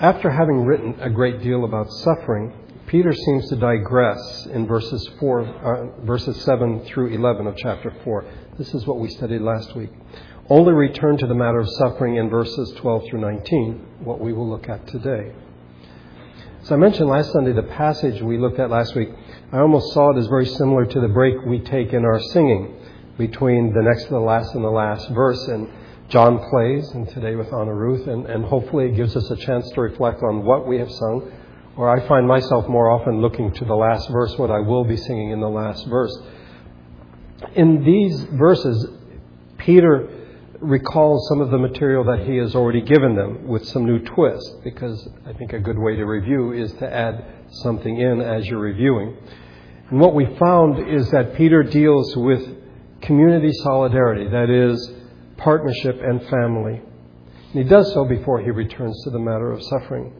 After having written a great deal about suffering, Peter seems to digress in verses four, uh, verses seven through eleven of chapter four. This is what we studied last week. Only return to the matter of suffering in verses 12 through 19, what we will look at today. As I mentioned last Sunday, the passage we looked at last week, I almost saw it as very similar to the break we take in our singing between the next to the last and the last verse. And John plays, and today with Anna Ruth, and, and hopefully it gives us a chance to reflect on what we have sung. Or I find myself more often looking to the last verse, what I will be singing in the last verse. In these verses, Peter recalls some of the material that he has already given them with some new twists, because I think a good way to review is to add something in as you're reviewing. And what we found is that Peter deals with community solidarity, that is, partnership and family. And he does so before he returns to the matter of suffering.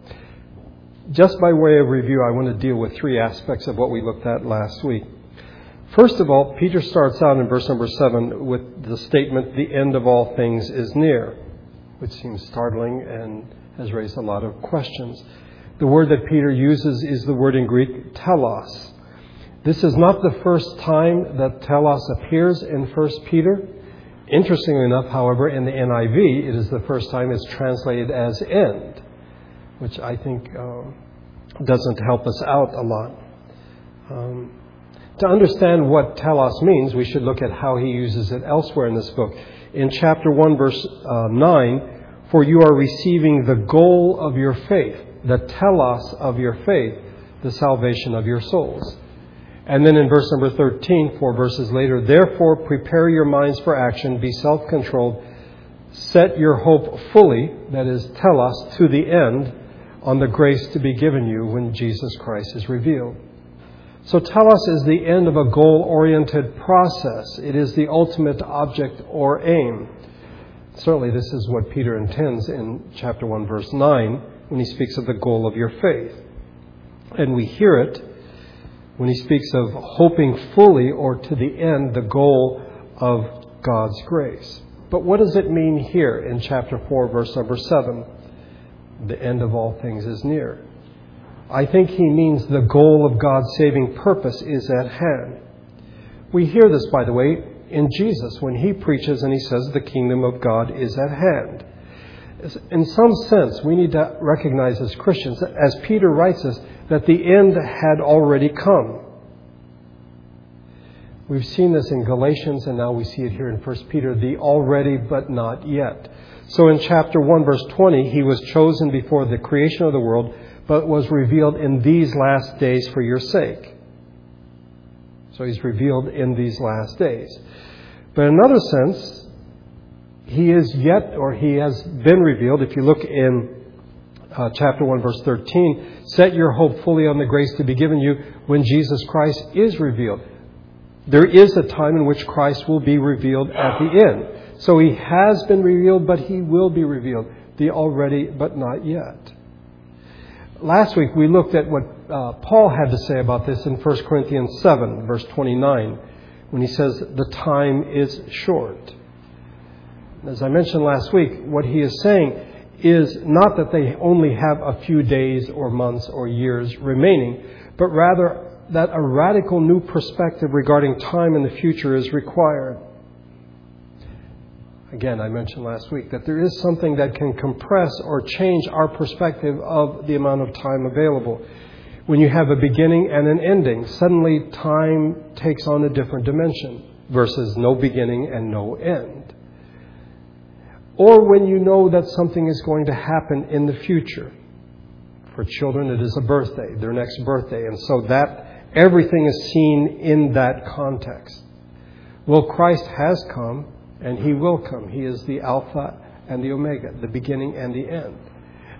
Just by way of review, I want to deal with three aspects of what we looked at last week. First of all, Peter starts out in verse number 7 with the statement, the end of all things is near, which seems startling and has raised a lot of questions. The word that Peter uses is the word in Greek, telos. This is not the first time that telos appears in 1 Peter. Interestingly enough, however, in the NIV, it is the first time it's translated as end, which I think uh, doesn't help us out a lot. Um, to understand what telos means, we should look at how he uses it elsewhere in this book. In chapter 1, verse uh, 9, for you are receiving the goal of your faith, the telos of your faith, the salvation of your souls. And then in verse number 13, four verses later, therefore prepare your minds for action, be self controlled, set your hope fully, that is, telos, to the end, on the grace to be given you when Jesus Christ is revealed. So telos is the end of a goal oriented process. It is the ultimate object or aim. Certainly, this is what Peter intends in chapter 1, verse 9, when he speaks of the goal of your faith. And we hear it when he speaks of hoping fully or to the end the goal of God's grace. But what does it mean here in chapter 4, verse number 7? The end of all things is near. I think he means the goal of God's saving purpose is at hand. We hear this, by the way, in Jesus when he preaches and he says the kingdom of God is at hand. In some sense, we need to recognize as Christians, as Peter writes us, that the end had already come. We've seen this in Galatians and now we see it here in 1 Peter, the already but not yet. So in chapter 1 verse 20, he was chosen before the creation of the world but was revealed in these last days for your sake. So he's revealed in these last days. But in another sense, he is yet, or he has been revealed. If you look in uh, chapter 1, verse 13, set your hope fully on the grace to be given you when Jesus Christ is revealed. There is a time in which Christ will be revealed at the end. So he has been revealed, but he will be revealed. The already, but not yet. Last week we looked at what uh, Paul had to say about this in 1 Corinthians 7, verse 29, when he says, The time is short. As I mentioned last week, what he is saying is not that they only have a few days or months or years remaining, but rather that a radical new perspective regarding time in the future is required. Again, I mentioned last week that there is something that can compress or change our perspective of the amount of time available. When you have a beginning and an ending, suddenly time takes on a different dimension versus no beginning and no end. Or when you know that something is going to happen in the future. For children, it is a birthday, their next birthday, and so that everything is seen in that context. Well, Christ has come and he will come. He is the Alpha and the Omega, the beginning and the end.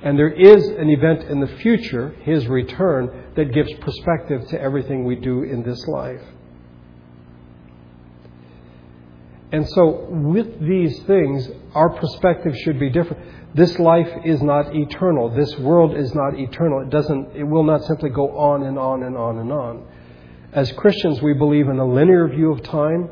And there is an event in the future, his return, that gives perspective to everything we do in this life. And so, with these things, our perspective should be different. This life is not eternal. This world is not eternal. It doesn't, it will not simply go on and on and on and on. As Christians, we believe in a linear view of time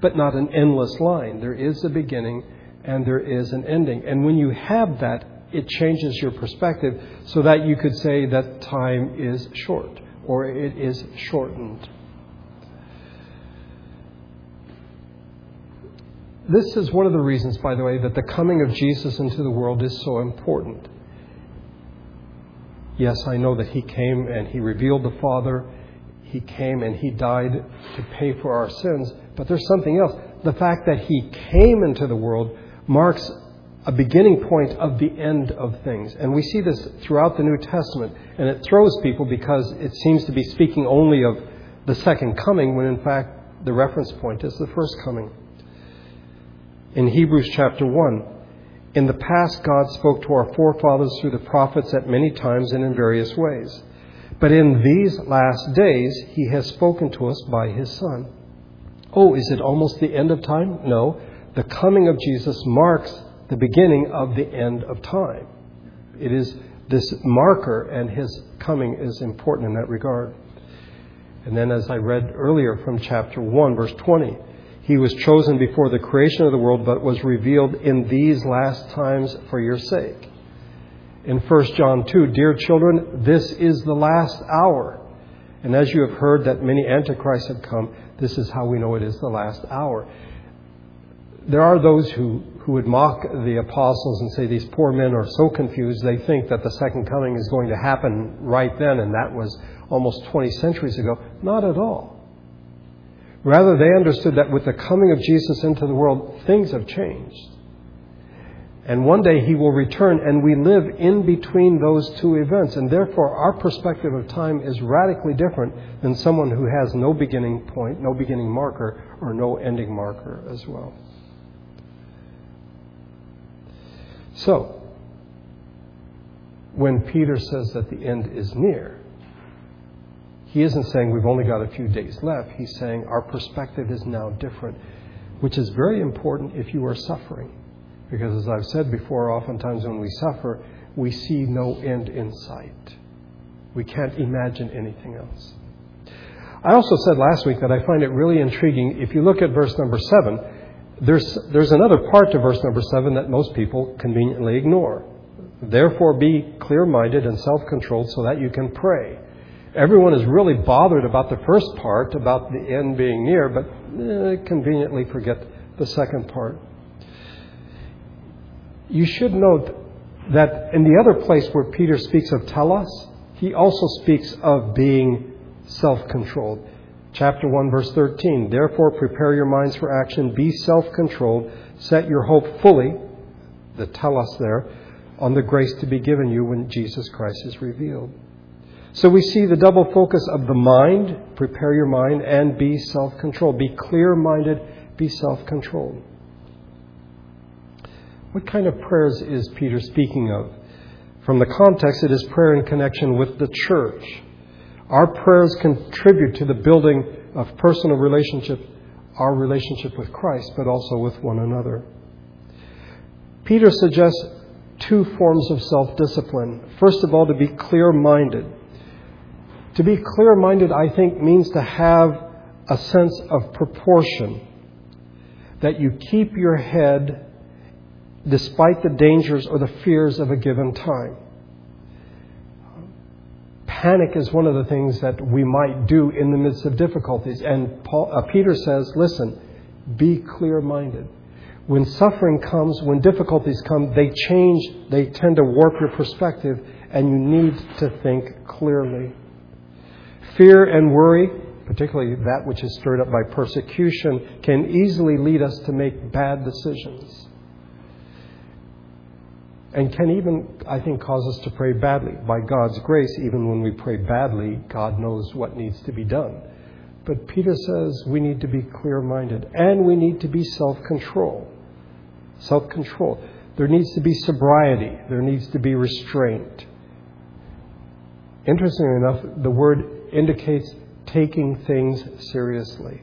but not an endless line. There is a beginning and there is an ending. And when you have that it changes your perspective so that you could say that time is short or it is shortened. This is one of the reasons, by the way, that the coming of Jesus into the world is so important. Yes, I know that He came and He revealed the Father. He came and He died to pay for our sins. But there's something else. The fact that He came into the world marks a beginning point of the end of things. And we see this throughout the New Testament. And it throws people because it seems to be speaking only of the second coming, when in fact the reference point is the first coming in Hebrews chapter 1. In the past, God spoke to our forefathers through the prophets at many times and in various ways. But in these last days, He has spoken to us by His Son. Oh, is it almost the end of time? No. The coming of Jesus marks the beginning of the end of time. It is this marker, and His coming is important in that regard. And then, as I read earlier from chapter 1, verse 20, he was chosen before the creation of the world, but was revealed in these last times for your sake. In 1 John 2, Dear children, this is the last hour. And as you have heard that many antichrists have come, this is how we know it is the last hour. There are those who, who would mock the apostles and say these poor men are so confused, they think that the second coming is going to happen right then, and that was almost 20 centuries ago. Not at all. Rather, they understood that with the coming of Jesus into the world, things have changed. And one day he will return, and we live in between those two events. And therefore, our perspective of time is radically different than someone who has no beginning point, no beginning marker, or no ending marker as well. So, when Peter says that the end is near, he isn't saying we've only got a few days left. He's saying our perspective is now different, which is very important if you are suffering. Because as I've said before, oftentimes when we suffer, we see no end in sight. We can't imagine anything else. I also said last week that I find it really intriguing. If you look at verse number seven, there's, there's another part to verse number seven that most people conveniently ignore. Therefore, be clear minded and self controlled so that you can pray. Everyone is really bothered about the first part, about the end being near, but eh, conveniently forget the second part. You should note that in the other place where Peter speaks of telos, he also speaks of being self controlled. Chapter 1, verse 13. Therefore, prepare your minds for action, be self controlled, set your hope fully, the telos there, on the grace to be given you when Jesus Christ is revealed. So we see the double focus of the mind, prepare your mind, and be self controlled. Be clear minded, be self controlled. What kind of prayers is Peter speaking of? From the context, it is prayer in connection with the church. Our prayers contribute to the building of personal relationship, our relationship with Christ, but also with one another. Peter suggests two forms of self discipline. First of all, to be clear minded. To be clear minded, I think, means to have a sense of proportion. That you keep your head despite the dangers or the fears of a given time. Panic is one of the things that we might do in the midst of difficulties. And Paul, uh, Peter says, listen, be clear minded. When suffering comes, when difficulties come, they change, they tend to warp your perspective, and you need to think clearly. Fear and worry, particularly that which is stirred up by persecution, can easily lead us to make bad decisions. And can even, I think, cause us to pray badly. By God's grace, even when we pray badly, God knows what needs to be done. But Peter says we need to be clear minded and we need to be self control. Self control. There needs to be sobriety, there needs to be restraint. Interestingly enough, the word indicates taking things seriously.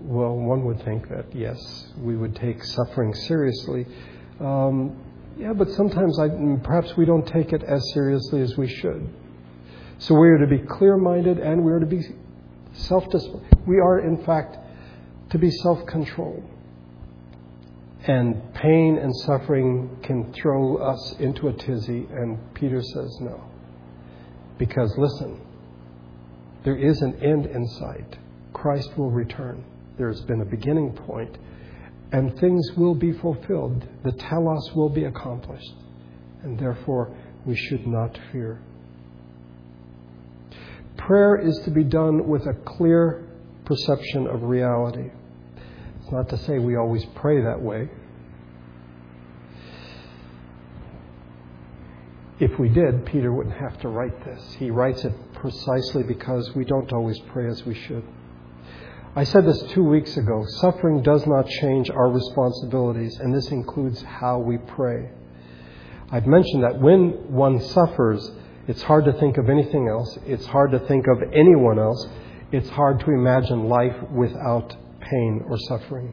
Well, one would think that, yes, we would take suffering seriously. Um, yeah, but sometimes I, perhaps we don't take it as seriously as we should. So we are to be clear minded and we are to be self disciplined. We are, in fact, to be self controlled. And pain and suffering can throw us into a tizzy, and Peter says no. Because listen, there is an end in sight. Christ will return. There has been a beginning point, and things will be fulfilled. The telos will be accomplished, and therefore we should not fear. Prayer is to be done with a clear perception of reality. It's not to say we always pray that way. If we did, Peter wouldn't have to write this. He writes it precisely because we don't always pray as we should. I said this two weeks ago. Suffering does not change our responsibilities, and this includes how we pray. I've mentioned that when one suffers, it's hard to think of anything else. It's hard to think of anyone else. It's hard to imagine life without pain or suffering.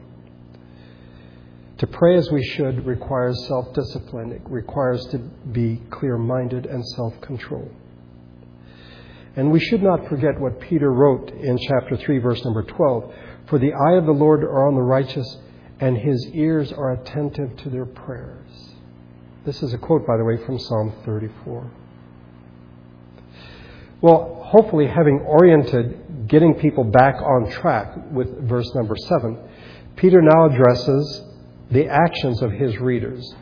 To pray as we should requires self discipline. It requires to be clear minded and self control. And we should not forget what Peter wrote in chapter 3, verse number 12. For the eye of the Lord are on the righteous, and his ears are attentive to their prayers. This is a quote, by the way, from Psalm 34. Well, hopefully, having oriented getting people back on track with verse number 7, Peter now addresses the actions of his readers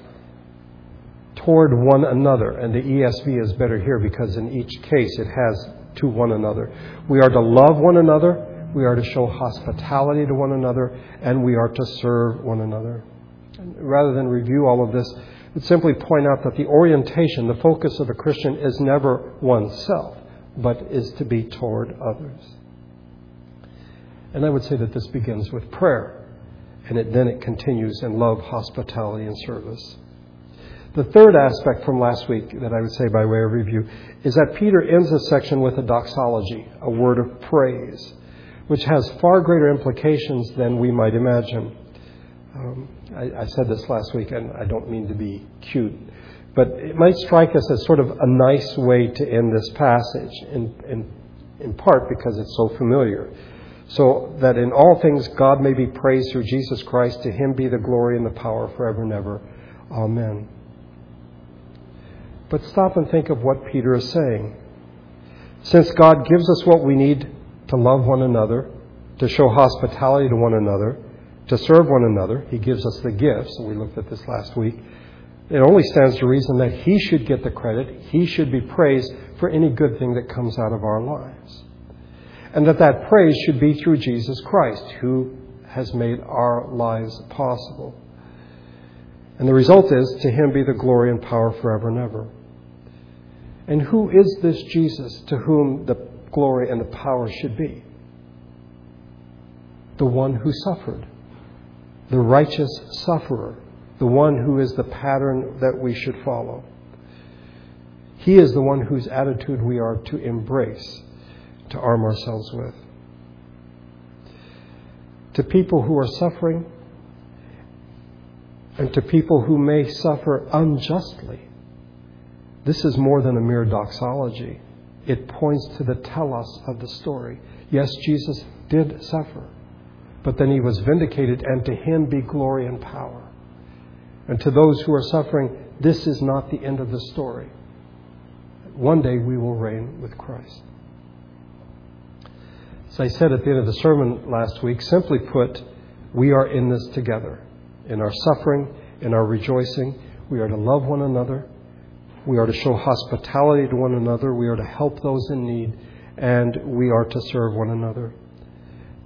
toward one another. And the ESV is better here because in each case it has to one another. We are to love one another, we are to show hospitality to one another, and we are to serve one another. Rather than review all of this, I would simply point out that the orientation, the focus of a Christian is never oneself, but is to be toward others. And I would say that this begins with prayer, and it, then it continues in love, hospitality, and service. The third aspect from last week that I would say by way of review is that Peter ends this section with a doxology, a word of praise, which has far greater implications than we might imagine. Um, I, I said this last week, and I don't mean to be cute, but it might strike us as sort of a nice way to end this passage, in, in, in part because it's so familiar. So that in all things God may be praised through Jesus Christ, to him be the glory and the power forever and ever. Amen. But stop and think of what Peter is saying. Since God gives us what we need to love one another, to show hospitality to one another, to serve one another, He gives us the gifts, and we looked at this last week. It only stands to reason that He should get the credit, He should be praised for any good thing that comes out of our lives. And that that praise should be through Jesus Christ, who has made our lives possible. And the result is, to Him be the glory and power forever and ever. And who is this Jesus to whom the glory and the power should be? The one who suffered, the righteous sufferer, the one who is the pattern that we should follow. He is the one whose attitude we are to embrace, to arm ourselves with. To people who are suffering, and to people who may suffer unjustly, this is more than a mere doxology. It points to the telos of the story. Yes, Jesus did suffer, but then he was vindicated, and to him be glory and power. And to those who are suffering, this is not the end of the story. One day we will reign with Christ. I said at the end of the sermon last week, simply put, we are in this together. In our suffering, in our rejoicing, we are to love one another we are to show hospitality to one another. We are to help those in need. And we are to serve one another.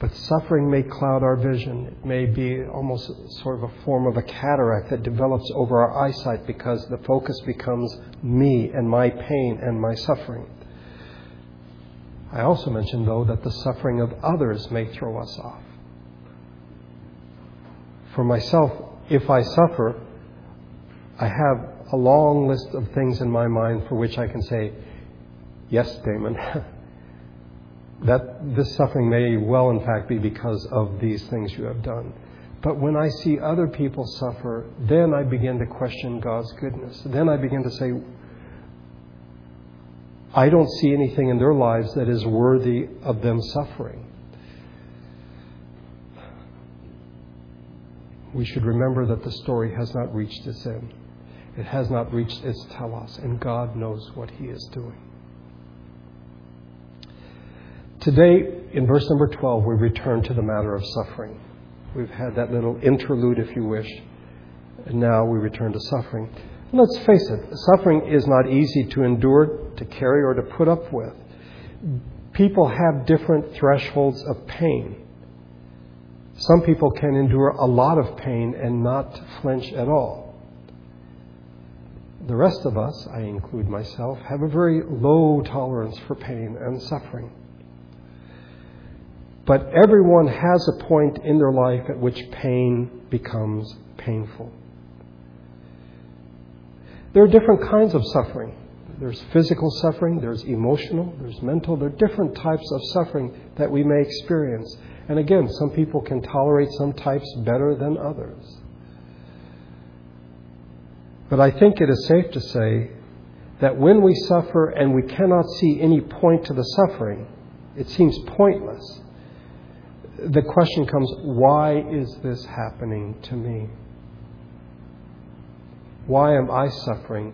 But suffering may cloud our vision. It may be almost sort of a form of a cataract that develops over our eyesight because the focus becomes me and my pain and my suffering. I also mentioned, though, that the suffering of others may throw us off. For myself, if I suffer, I have a long list of things in my mind for which I can say, Yes, Damon, that this suffering may well, in fact, be because of these things you have done. But when I see other people suffer, then I begin to question God's goodness. Then I begin to say, I don't see anything in their lives that is worthy of them suffering. we should remember that the story has not reached its end. It has not reached its telos, and God knows what He is doing. Today, in verse number 12, we return to the matter of suffering. We've had that little interlude, if you wish, and now we return to suffering. Let's face it, suffering is not easy to endure, to carry, or to put up with. People have different thresholds of pain. Some people can endure a lot of pain and not flinch at all. The rest of us, I include myself, have a very low tolerance for pain and suffering. But everyone has a point in their life at which pain becomes painful. There are different kinds of suffering. There's physical suffering, there's emotional, there's mental. There are different types of suffering that we may experience. And again, some people can tolerate some types better than others. But I think it is safe to say that when we suffer and we cannot see any point to the suffering, it seems pointless. The question comes why is this happening to me? Why am I suffering?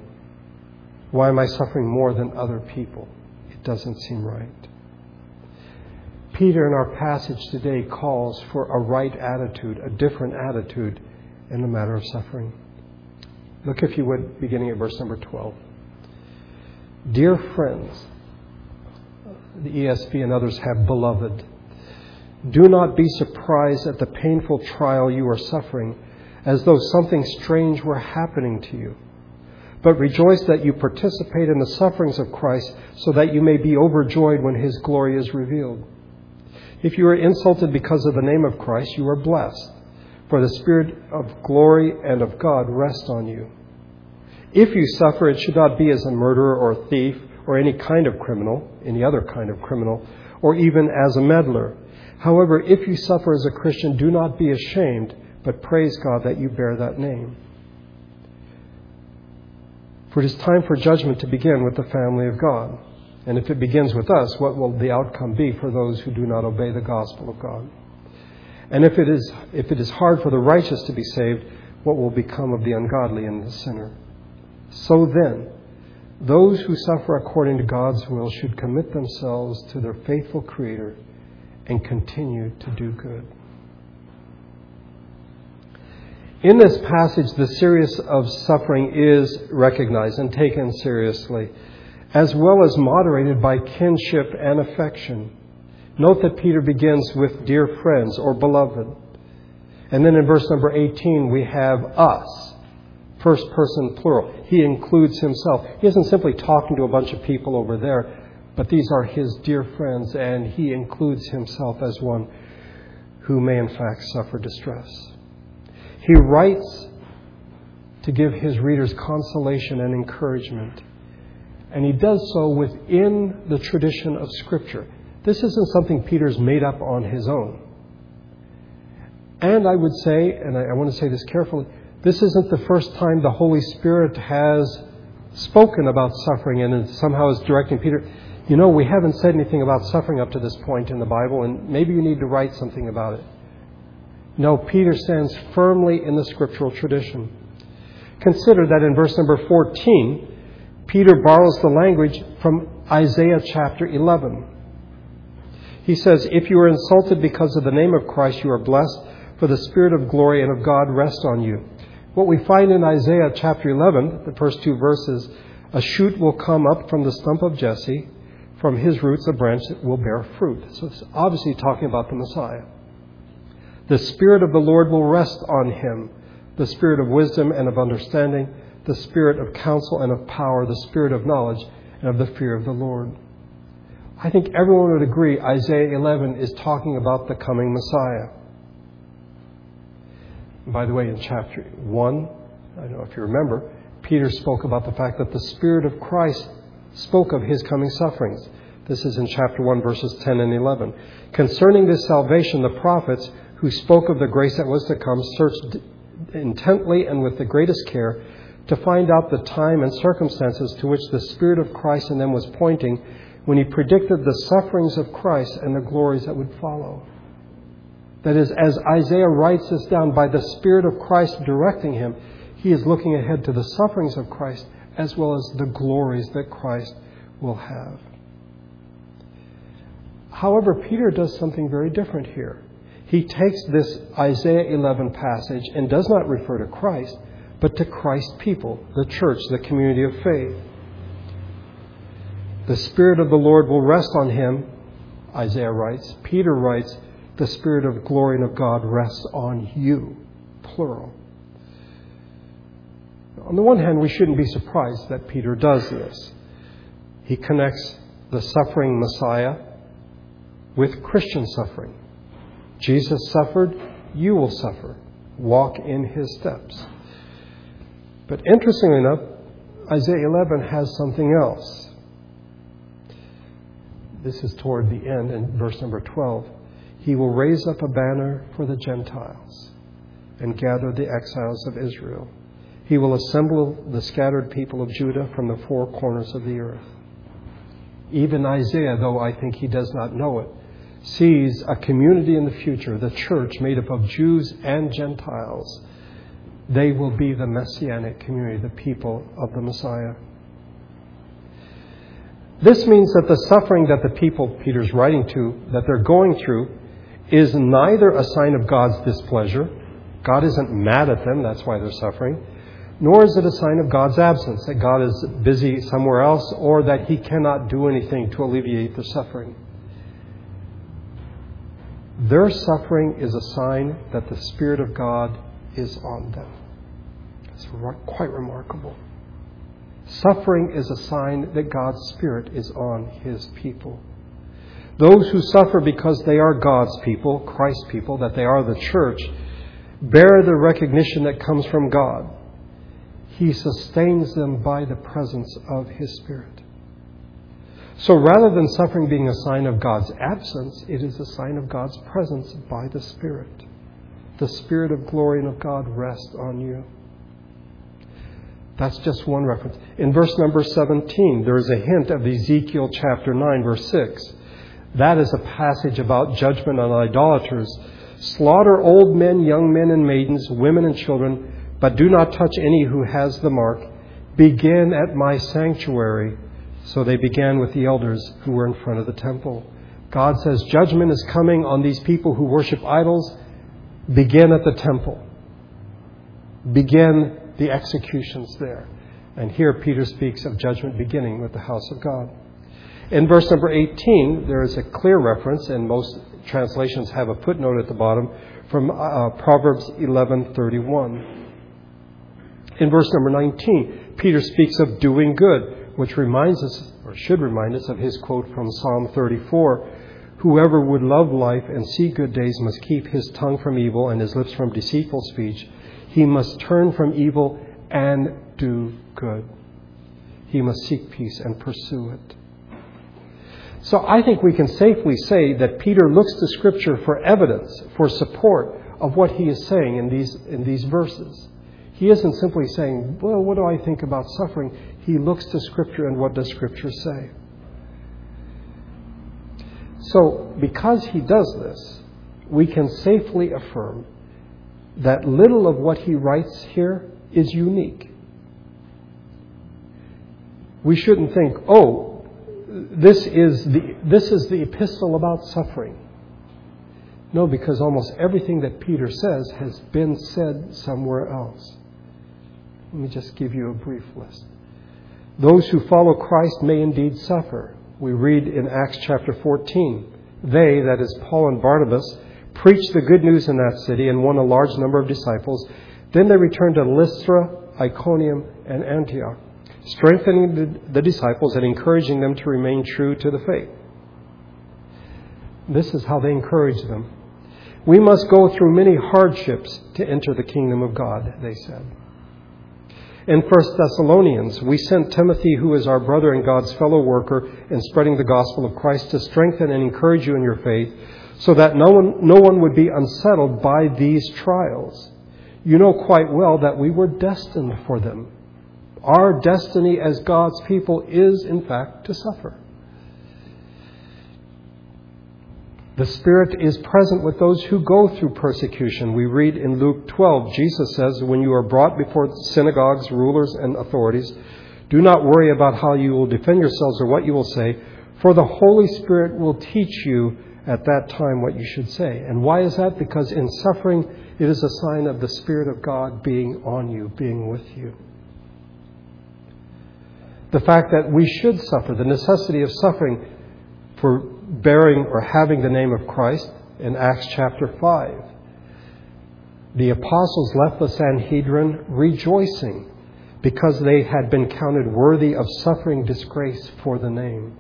Why am I suffering more than other people? It doesn't seem right. Peter, in our passage today, calls for a right attitude, a different attitude in the matter of suffering. Look, if you would, beginning at verse number 12. Dear friends, the ESV and others have beloved. Do not be surprised at the painful trial you are suffering, as though something strange were happening to you. But rejoice that you participate in the sufferings of Christ, so that you may be overjoyed when his glory is revealed. If you are insulted because of the name of Christ, you are blessed, for the Spirit of glory and of God rests on you. If you suffer, it should not be as a murderer or a thief or any kind of criminal, any other kind of criminal, or even as a meddler. However, if you suffer as a Christian, do not be ashamed, but praise God that you bear that name. For it is time for judgment to begin with the family of God. And if it begins with us, what will the outcome be for those who do not obey the gospel of God? And if it is, if it is hard for the righteous to be saved, what will become of the ungodly and the sinner? So then, those who suffer according to God's will should commit themselves to their faithful Creator and continue to do good. In this passage, the serious of suffering is recognized and taken seriously as well as moderated by kinship and affection. Note that Peter begins with dear friends or beloved. And then in verse number 18, we have us, first person plural. He includes himself. He isn't simply talking to a bunch of people over there, but these are his dear friends, and he includes himself as one who may in fact suffer distress. He writes to give his readers consolation and encouragement. And he does so within the tradition of Scripture. This isn't something Peter's made up on his own. And I would say, and I, want to say this carefully, this isn't the first time the Holy Spirit has spoken about suffering and somehow is directing Peter. You know, we haven't said anything about suffering up to this point in the Bible, and maybe you need to write something about it. No, Peter stands firmly in the scriptural tradition. Consider that in verse number 14, Peter borrows the language from Isaiah chapter 11. He says, If you are insulted because of the name of Christ, you are blessed, for the Spirit of glory and of God rests on you. What we find in Isaiah chapter 11, the first two verses, a shoot will come up from the stump of Jesse, from his roots a branch that will bear fruit. So it's obviously talking about the Messiah. The Spirit of the Lord will rest on him, the Spirit of wisdom and of understanding the spirit of counsel and of power, the spirit of knowledge and of the fear of the Lord. I think everyone would agree Isaiah 11 is talking about the coming Messiah. By the way, in chapter 1, I don't know if you remember, Peter spoke about the fact that the Spirit of Christ spoke of his coming sufferings. This is in chapter 1, verses 10 and 11. Concerning this salvation, the prophets who spoke of the grace that was to come searched intently and with the greatest care to find out the time and circumstances to which the Spirit of Christ in them was pointing when he predicted the sufferings of Christ and the glories that would follow. That is, as Isaiah writes this down by the Spirit of Christ directing him, he is looking ahead to the sufferings of Christ as well as the glories that Christ will have. However, Peter does something very different here. He takes this Isaiah 11 passage and does not refer to Christ, but to Christ's people, the church, the community of faith. The Spirit of the Lord will rest on him, Isaiah writes. Peter writes, the Spirit of glory and of God rests on you, plural. On the one hand, we shouldn't be surprised that Peter does this. He connects the suffering Messiah with Christian suffering. Jesus suffered, you will suffer. Walk in his steps. But interestingly enough, Isaiah 11 has something else. This is toward the end in verse number 12. He will raise up a banner for the Gentiles and gather the exiles of Israel. He will assemble the scattered people of Judah from the four corners of the earth. Even Isaiah, though I think he does not know it, sees a community in the future, the church made up of Jews and Gentiles. They will be the messianic community, the people of the Messiah. This means that the suffering that the people Peter's writing to, that they're going through, is neither a sign of God's displeasure. God isn't mad at them, that's why they're suffering. Nor is it a sign of God's absence, that God is busy somewhere else or that he cannot do anything to alleviate the suffering. Their suffering is a sign that the Spirit of God is on them. It's quite remarkable. Suffering is a sign that God's Spirit is on His people. Those who suffer because they are God's people, Christ's people, that they are the church, bear the recognition that comes from God. He sustains them by the presence of His Spirit. So rather than suffering being a sign of God's absence, it is a sign of God's presence by the Spirit. The Spirit of glory and of God rest on you. That's just one reference. In verse number 17, there is a hint of Ezekiel chapter 9, verse 6. That is a passage about judgment on idolaters. Slaughter old men, young men, and maidens, women and children, but do not touch any who has the mark. Begin at my sanctuary. So they began with the elders who were in front of the temple. God says judgment is coming on these people who worship idols. Begin at the temple. Begin the executions there. And here Peter speaks of judgment beginning with the house of God. In verse number 18, there is a clear reference, and most translations have a footnote at the bottom from uh, Proverbs 11:31. In verse number 19, Peter speaks of doing good, which reminds us, or should remind us, of his quote from Psalm 34 Whoever would love life and see good days must keep his tongue from evil and his lips from deceitful speech. He must turn from evil and do good. He must seek peace and pursue it. So I think we can safely say that Peter looks to Scripture for evidence, for support of what he is saying in these, in these verses. He isn't simply saying, Well, what do I think about suffering? He looks to Scripture and what does Scripture say? So, because he does this, we can safely affirm that little of what he writes here is unique. We shouldn't think, oh, this is the, this is the epistle about suffering. No, because almost everything that Peter says has been said somewhere else. Let me just give you a brief list. Those who follow Christ may indeed suffer. We read in Acts chapter 14. They, that is Paul and Barnabas, preached the good news in that city and won a large number of disciples. Then they returned to Lystra, Iconium, and Antioch strengthening the, disciples and encouraging them to remain true to the faith. This is how they encouraged them. We must go through many hardships to enter the kingdom of God, they said. In 1 Thessalonians, we sent Timothy, who is our brother and God's fellow worker in spreading the gospel of Christ, to strengthen and encourage you in your faith, so that no one, no one would be unsettled by these trials. You know quite well that we were destined for them. Our destiny as God's people is, in fact, to suffer. The Spirit is present with those who go through persecution. We read in Luke 12, Jesus says, When you are brought before synagogues, rulers, and authorities, do not worry about how you will defend yourselves or what you will say, for the Holy Spirit will teach you at that time what you should say. And why is that? Because in suffering, it is a sign of the Spirit of God being on you, being with you. The fact that we should suffer, the necessity of suffering for bearing or having the name of Christ in Acts chapter 5. The apostles left the Sanhedrin rejoicing because they had been counted worthy of suffering disgrace for the name.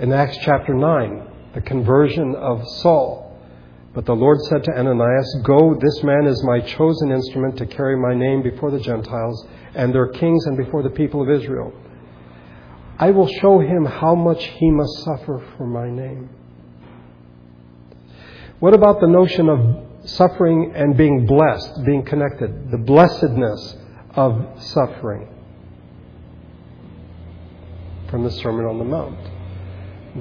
In Acts chapter 9, the conversion of Saul. But the Lord said to Ananias, Go, this man is my chosen instrument to carry my name before the Gentiles and their kings and before the people of Israel. I will show him how much he must suffer for my name. What about the notion of suffering and being blessed, being connected? The blessedness of suffering from the Sermon on the Mount.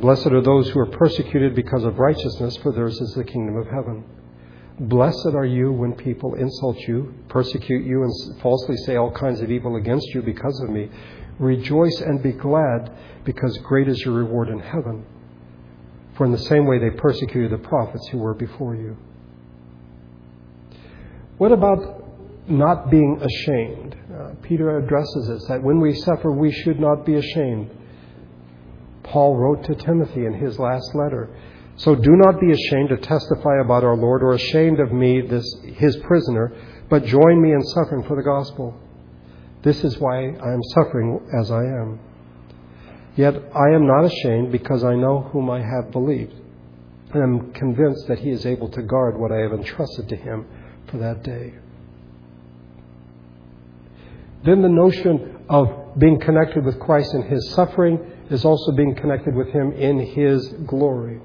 Blessed are those who are persecuted because of righteousness, for theirs is the kingdom of heaven. Blessed are you when people insult you, persecute you, and falsely say all kinds of evil against you because of me. Rejoice and be glad, because great is your reward in heaven. For in the same way they persecuted the prophets who were before you. What about not being ashamed? Uh, Peter addresses this that when we suffer, we should not be ashamed. Paul wrote to Timothy in his last letter. So do not be ashamed to testify about our Lord or ashamed of me, this, his prisoner, but join me in suffering for the gospel. This is why I am suffering as I am. Yet I am not ashamed because I know whom I have believed. And am convinced that he is able to guard what I have entrusted to him for that day. Then the notion of being connected with Christ in his suffering is also being connected with him in his glory.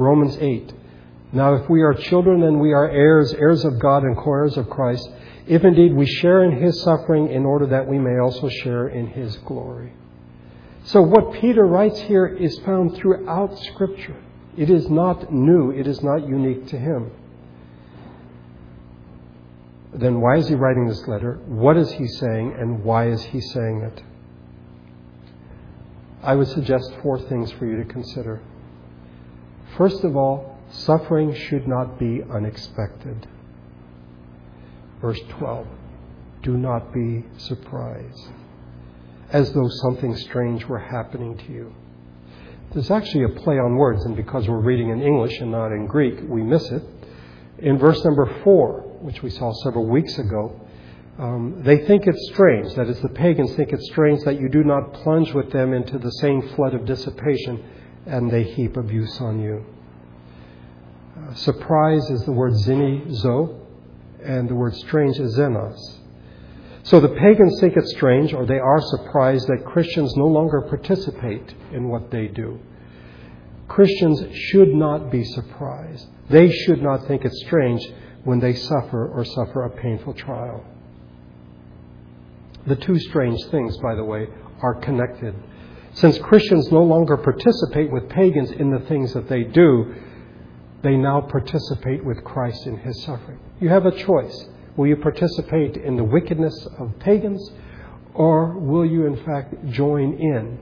Romans 8. Now, if we are children, then we are heirs, heirs of God and co heirs of Christ, if indeed we share in his suffering in order that we may also share in his glory. So, what Peter writes here is found throughout Scripture. It is not new, it is not unique to him. Then, why is he writing this letter? What is he saying, and why is he saying it? I would suggest four things for you to consider. First of all, suffering should not be unexpected. Verse 12 Do not be surprised, as though something strange were happening to you. There's actually a play on words, and because we're reading in English and not in Greek, we miss it. In verse number 4, which we saw several weeks ago, um, they think it's strange, that is, the pagans think it's strange that you do not plunge with them into the same flood of dissipation and they heap abuse on you. Uh, surprise is the word xenizo, and the word strange is xenos. So the pagans think it's strange, or they are surprised that Christians no longer participate in what they do. Christians should not be surprised. They should not think it's strange when they suffer or suffer a painful trial. The two strange things, by the way, are connected. Since Christians no longer participate with pagans in the things that they do, they now participate with Christ in his suffering. You have a choice. Will you participate in the wickedness of pagans, or will you, in fact, join in?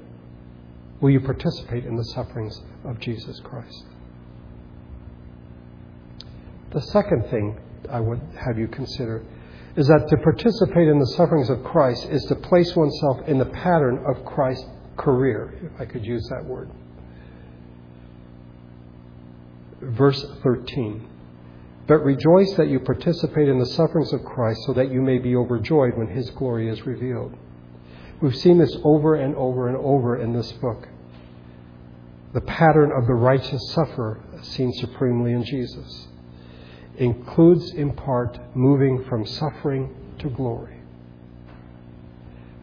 Will you participate in the sufferings of Jesus Christ? The second thing I would have you consider is that to participate in the sufferings of Christ is to place oneself in the pattern of Christ's career, if I could use that word. Verse 13. But rejoice that you participate in the sufferings of Christ so that you may be overjoyed when his glory is revealed. We've seen this over and over and over in this book. The pattern of the righteous sufferer seen supremely in Jesus includes in part moving from suffering to glory.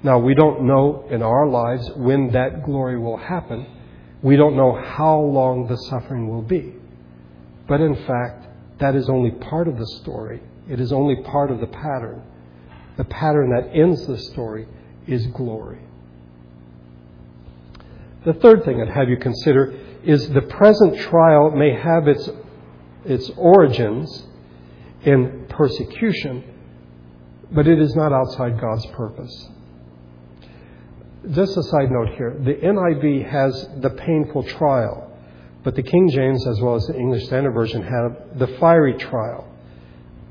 Now, we don't know in our lives when that glory will happen. We don't know how long the suffering will be. But in fact, that is only part of the story. It is only part of the pattern. The pattern that ends the story is glory. The third thing I'd have you consider is the present trial may have its, its origins in persecution, but it is not outside God's purpose. Just a side note here the NIV has the painful trial, but the King James, as well as the English Standard Version, have the fiery trial,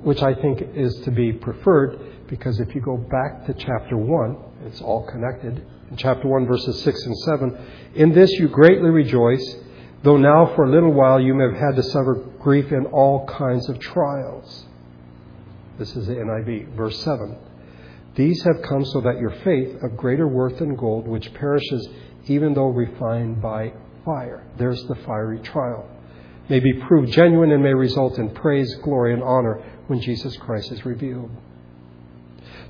which I think is to be preferred because if you go back to chapter 1, it's all connected. In chapter 1, verses 6 and 7, in this you greatly rejoice, though now for a little while you may have had to suffer grief in all kinds of trials. This is the NIV, verse 7. These have come so that your faith, of greater worth than gold, which perishes even though refined by fire, there's the fiery trial, may be proved genuine and may result in praise, glory, and honor when Jesus Christ is revealed.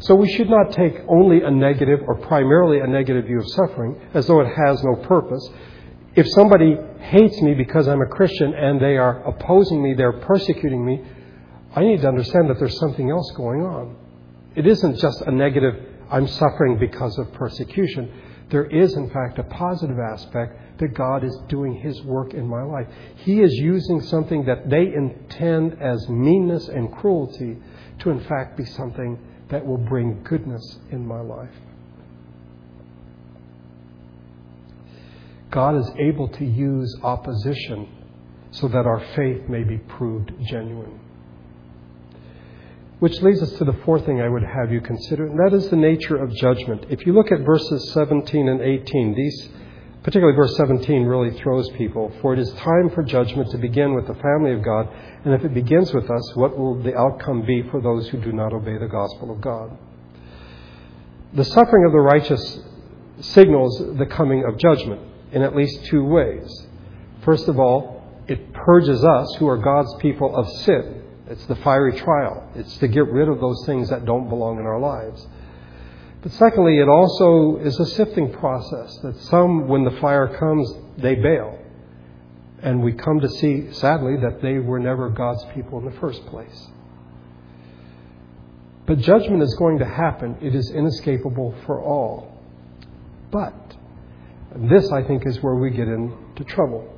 So we should not take only a negative or primarily a negative view of suffering as though it has no purpose. If somebody hates me because I'm a Christian and they are opposing me, they're persecuting me, I need to understand that there's something else going on. It isn't just a negative, I'm suffering because of persecution. There is, in fact, a positive aspect that God is doing His work in my life. He is using something that they intend as meanness and cruelty to, in fact, be something that will bring goodness in my life. God is able to use opposition so that our faith may be proved genuine. Which leads us to the fourth thing I would have you consider, and that is the nature of judgment. If you look at verses 17 and 18, these, particularly verse 17, really throws people. For it is time for judgment to begin with the family of God, and if it begins with us, what will the outcome be for those who do not obey the gospel of God? The suffering of the righteous signals the coming of judgment in at least two ways. First of all, it purges us, who are God's people, of sin. It's the fiery trial. It's to get rid of those things that don't belong in our lives. But secondly, it also is a sifting process that some, when the fire comes, they bail. And we come to see, sadly, that they were never God's people in the first place. But judgment is going to happen. It is inescapable for all. But this, I think, is where we get into trouble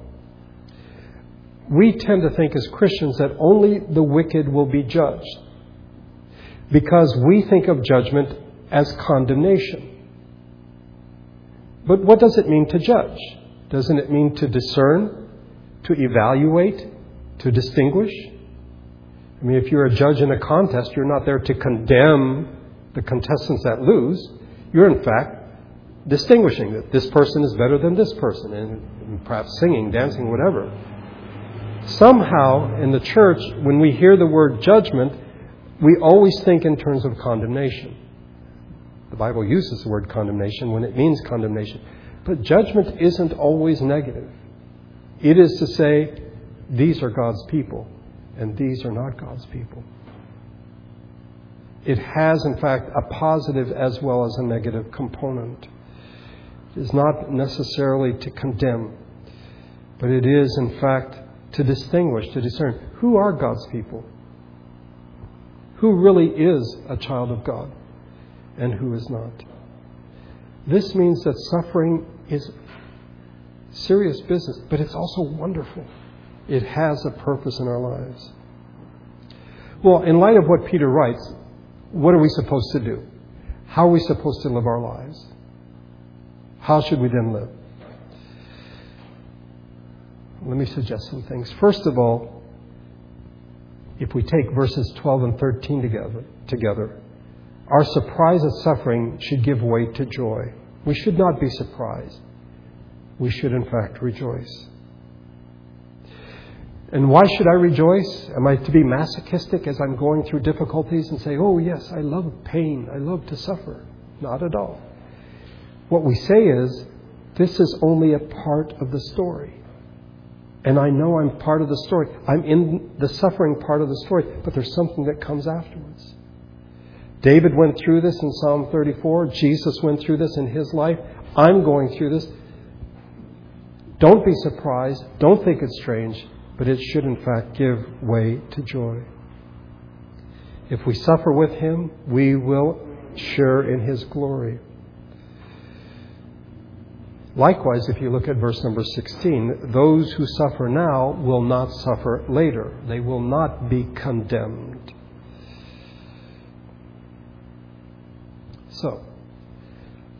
we tend to think as Christians that only the wicked will be judged because we think of judgment as condemnation. But what does it mean to judge? Doesn't it mean to discern, to evaluate, to distinguish? I mean, if you're a judge in a contest, you're not there to condemn the contestants that lose. You're, in fact, distinguishing that this person is better than this person, and perhaps singing, dancing, whatever somehow in the church, when we hear the word judgment, we always think in terms of condemnation. The Bible uses the word condemnation when it means condemnation. But judgment isn't always negative. It is to say, these are God's people, and these are not God's people. It has, in fact, a positive as well as a negative component. It is not necessarily to condemn, but it is, in fact, to distinguish, to discern who are God's people, who really is a child of God, and who is not. This means that suffering is serious business, but it's also wonderful. It has a purpose in our lives. Well, in light of what Peter writes, what are we supposed to do? How are we supposed to live our lives? How should we then live? Let me suggest some things. First of all, if we take verses 12 and 13 together, together, our surprise at suffering should give way to joy. We should not be surprised. We should, in fact, rejoice. And why should I rejoice? Am I to be masochistic as I'm going through difficulties and say, oh, yes, I love pain. I love to suffer? Not at all. What we say is, this is only a part of the story. And I know I'm part of the story. I'm in the suffering part of the story, but there's something that comes afterwards. David went through this in Psalm 34. Jesus went through this in his life. I'm going through this. Don't be surprised. Don't think it's strange, but it should, in fact, give way to joy. If we suffer with him, we will share in his glory. Likewise, if you look at verse number 16, those who suffer now will not suffer later. They will not be condemned. So,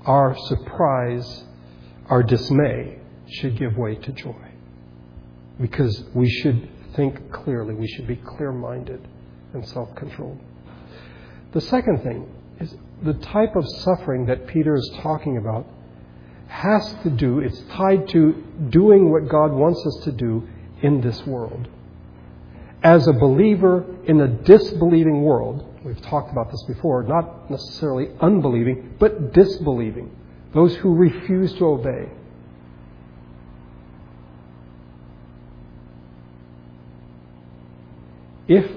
our surprise, our dismay should give way to joy. Because we should think clearly, we should be clear minded and self controlled. The second thing is the type of suffering that Peter is talking about has to do, it's tied to doing what God wants us to do in this world. As a believer in a disbelieving world, we've talked about this before, not necessarily unbelieving, but disbelieving, those who refuse to obey. If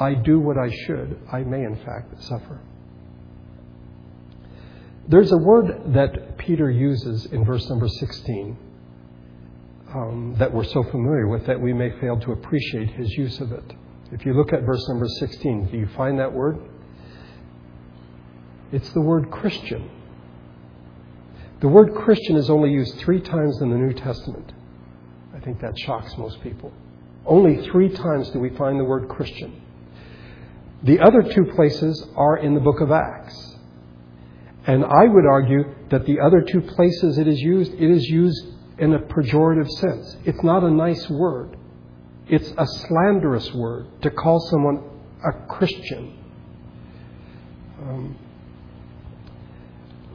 I do what I should, I may in fact suffer. There's a word that Peter uses in verse number 16 um, that we're so familiar with that we may fail to appreciate his use of it. If you look at verse number 16, do you find that word? It's the word Christian. The word Christian is only used three times in the New Testament. I think that shocks most people. Only three times do we find the word Christian. The other two places are in the book of Acts. And I would argue that the other two places it is used, it is used in a pejorative sense. It's not a nice word. It's a slanderous word to call someone a Christian. Um,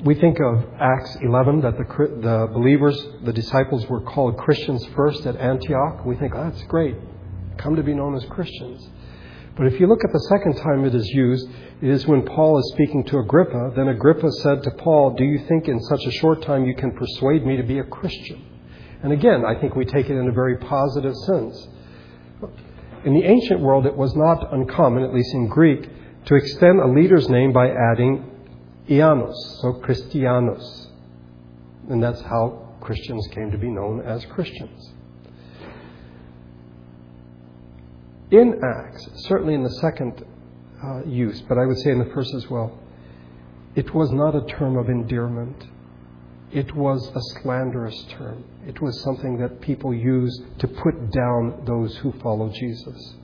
we think of Acts 11 that the, the believers, the disciples were called Christians first at Antioch. We think, oh, that's great. Come to be known as Christians. But if you look at the second time it is used, it is when Paul is speaking to Agrippa. Then Agrippa said to Paul, Do you think in such a short time you can persuade me to be a Christian? And again, I think we take it in a very positive sense. In the ancient world, it was not uncommon, at least in Greek, to extend a leader's name by adding Ianos, so Christianos. And that's how Christians came to be known as Christians. In Acts, certainly in the second uh, use, but I would say in the first as well, it was not a term of endearment. It was a slanderous term. It was something that people used to put down those who follow Jesus.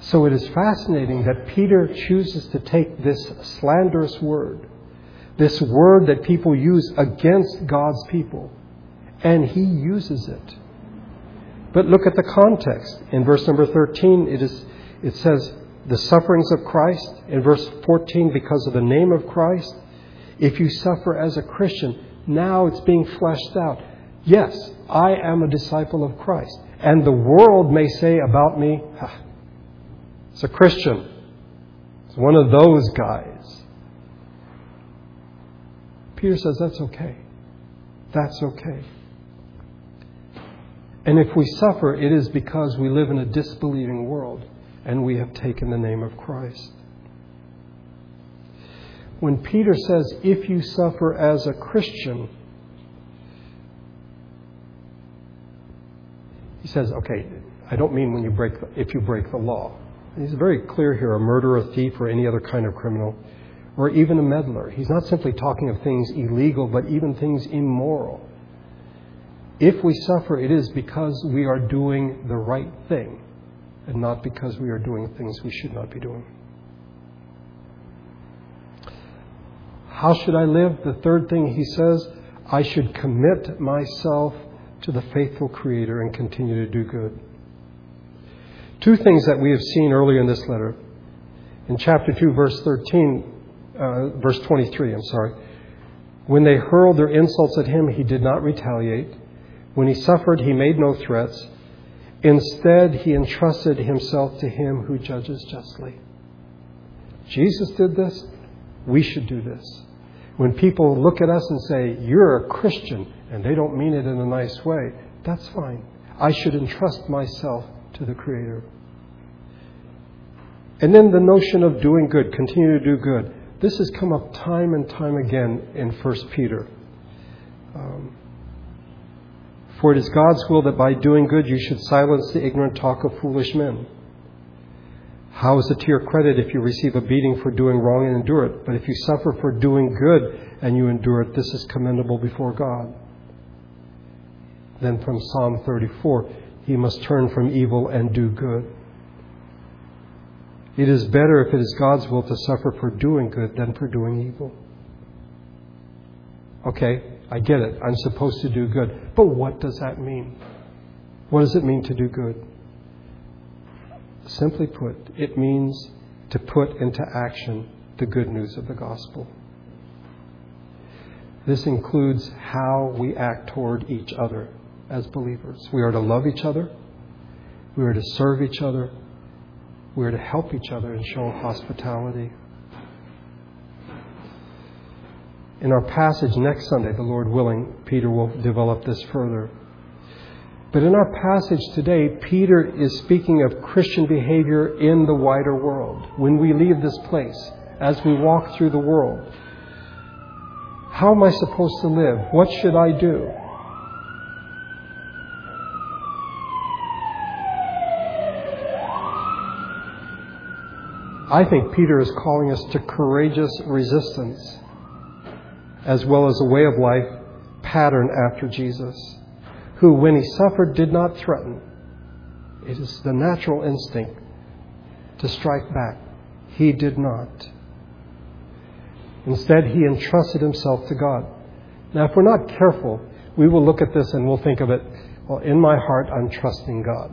So it is fascinating that Peter chooses to take this slanderous word, this word that people use against God's people, and he uses it but look at the context. In verse number 13, it, is, it says, the sufferings of Christ. In verse 14, because of the name of Christ. If you suffer as a Christian, now it's being fleshed out. Yes, I am a disciple of Christ. And the world may say about me, it's a Christian. It's one of those guys. Peter says, that's okay. That's okay. And if we suffer, it is because we live in a disbelieving world and we have taken the name of Christ. When Peter says, if you suffer as a Christian, he says, okay, I don't mean when you break the, if you break the law. He's very clear here a murderer, a thief, or any other kind of criminal, or even a meddler. He's not simply talking of things illegal, but even things immoral. If we suffer, it is because we are doing the right thing and not because we are doing things we should not be doing. How should I live? The third thing he says, I should commit myself to the faithful Creator and continue to do good. Two things that we have seen earlier in this letter. In chapter 2, verse 13, uh, verse 23, I'm sorry. When they hurled their insults at him, he did not retaliate. When he suffered, he made no threats. Instead, he entrusted himself to him who judges justly. Jesus did this. We should do this. When people look at us and say, You're a Christian, and they don't mean it in a nice way, that's fine. I should entrust myself to the Creator. And then the notion of doing good, continue to do good. This has come up time and time again in 1 Peter. Um, for it is God's will that by doing good you should silence the ignorant talk of foolish men. How is it to your credit if you receive a beating for doing wrong and endure it? But if you suffer for doing good and you endure it, this is commendable before God. Then from Psalm 34, he must turn from evil and do good. It is better if it is God's will to suffer for doing good than for doing evil. Okay, I get it. I'm supposed to do good. But what does that mean? What does it mean to do good? Simply put, it means to put into action the good news of the gospel. This includes how we act toward each other as believers. We are to love each other, we are to serve each other, we are to help each other and show hospitality. In our passage next Sunday, the Lord willing, Peter will develop this further. But in our passage today, Peter is speaking of Christian behavior in the wider world. When we leave this place, as we walk through the world, how am I supposed to live? What should I do? I think Peter is calling us to courageous resistance as well as a way of life patterned after Jesus who, when he suffered, did not threaten. It is the natural instinct to strike back. He did not. Instead, he entrusted himself to God. Now, if we're not careful, we will look at this and we'll think of it, well, in my heart, I'm trusting God.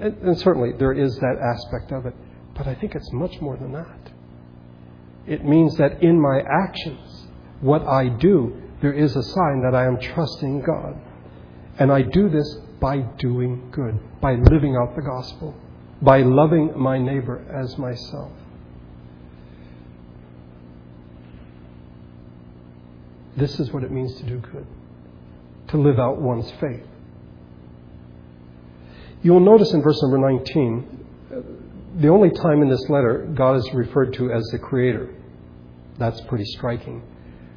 And, and certainly there is that aspect of it. But I think it's much more than that. It means that in my actions, what I do, there is a sign that I am trusting God. And I do this by doing good, by living out the gospel, by loving my neighbor as myself. This is what it means to do good, to live out one's faith. You will notice in verse number 19, uh, the only time in this letter God is referred to as the Creator. That's pretty striking.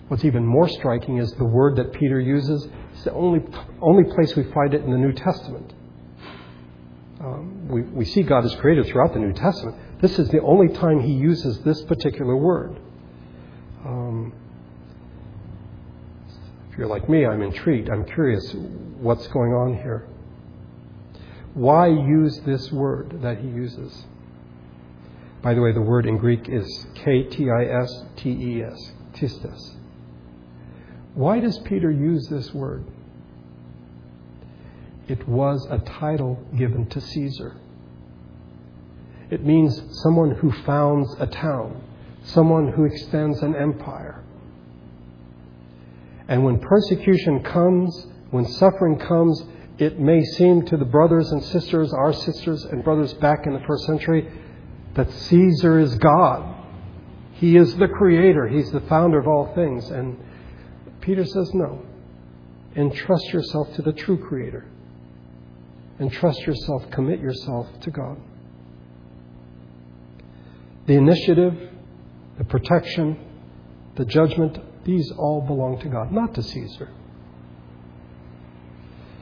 What's even more striking is the word that Peter uses. It's the only, only place we find it in the New Testament. Um, we, we see God as creator throughout the New Testament. This is the only time he uses this particular word. Um, if you're like me, I'm intrigued. I'm curious what's going on here. Why use this word that he uses? By the way, the word in Greek is K T I S T E S, tistes. Why does Peter use this word? It was a title given to Caesar. It means someone who founds a town, someone who extends an empire. And when persecution comes, when suffering comes, it may seem to the brothers and sisters, our sisters and brothers back in the first century, that Caesar is God. He is the creator, He's the founder of all things. And Peter says, no. Entrust yourself to the true Creator. Entrust yourself, commit yourself to God. The initiative, the protection, the judgment, these all belong to God, not to Caesar.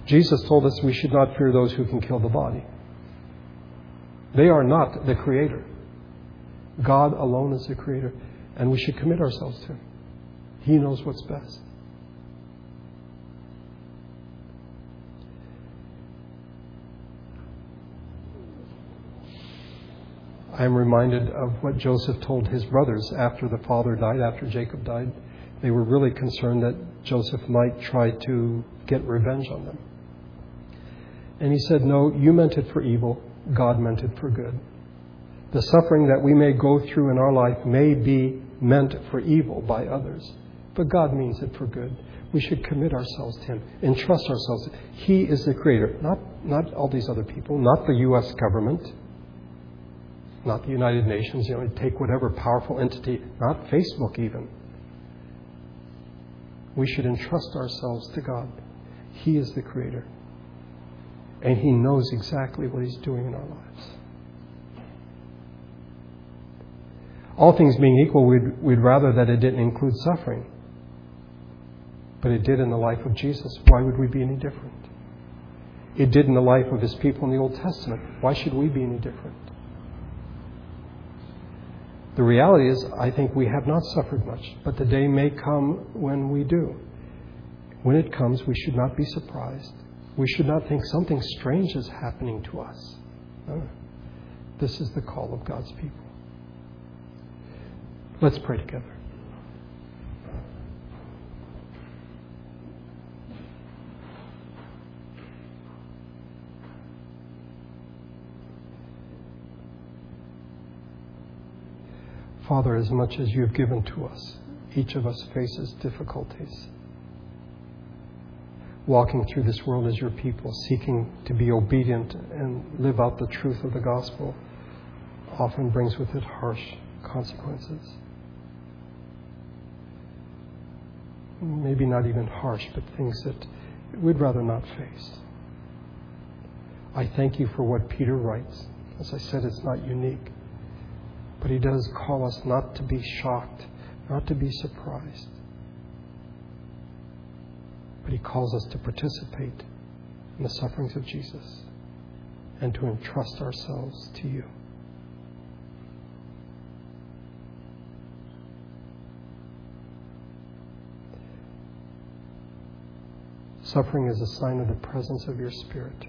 Jesus told us we should not fear those who can kill the body. They are not the Creator. God alone is the Creator, and we should commit ourselves to Him. He knows what's best. I am reminded of what Joseph told his brothers after the father died, after Jacob died. They were really concerned that Joseph might try to get revenge on them. And he said, No, you meant it for evil, God meant it for good. The suffering that we may go through in our life may be meant for evil by others, but God means it for good. We should commit ourselves to Him, entrust ourselves. He is the Creator, not, not all these other people, not the U.S. government not the United Nations, you know, take whatever powerful entity, not Facebook even. We should entrust ourselves to God. He is the Creator. And He knows exactly what He's doing in our lives. All things being equal, we'd, we'd rather that it didn't include suffering. But it did in the life of Jesus. Why would we be any different? It did in the life of His people in the Old Testament. Why should we be any different? The reality is, I think we have not suffered much, but the day may come when we do. When it comes, we should not be surprised. We should not think something strange is happening to us. This is the call of God's people. Let's pray together. Father, as much as you have given to us, each of us faces difficulties. Walking through this world as your people, seeking to be obedient and live out the truth of the gospel, often brings with it harsh consequences. Maybe not even harsh, but things that we'd rather not face. I thank you for what Peter writes. As I said, it's not unique. But he does call us not to be shocked, not to be surprised. But he calls us to participate in the sufferings of Jesus and to entrust ourselves to you. Suffering is a sign of the presence of your Spirit.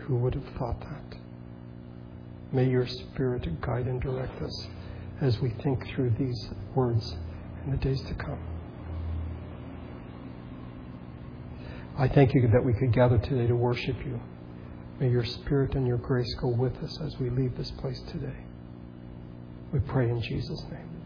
Who would have thought that? May your Spirit guide and direct us as we think through these words in the days to come. I thank you that we could gather today to worship you. May your Spirit and your grace go with us as we leave this place today. We pray in Jesus' name.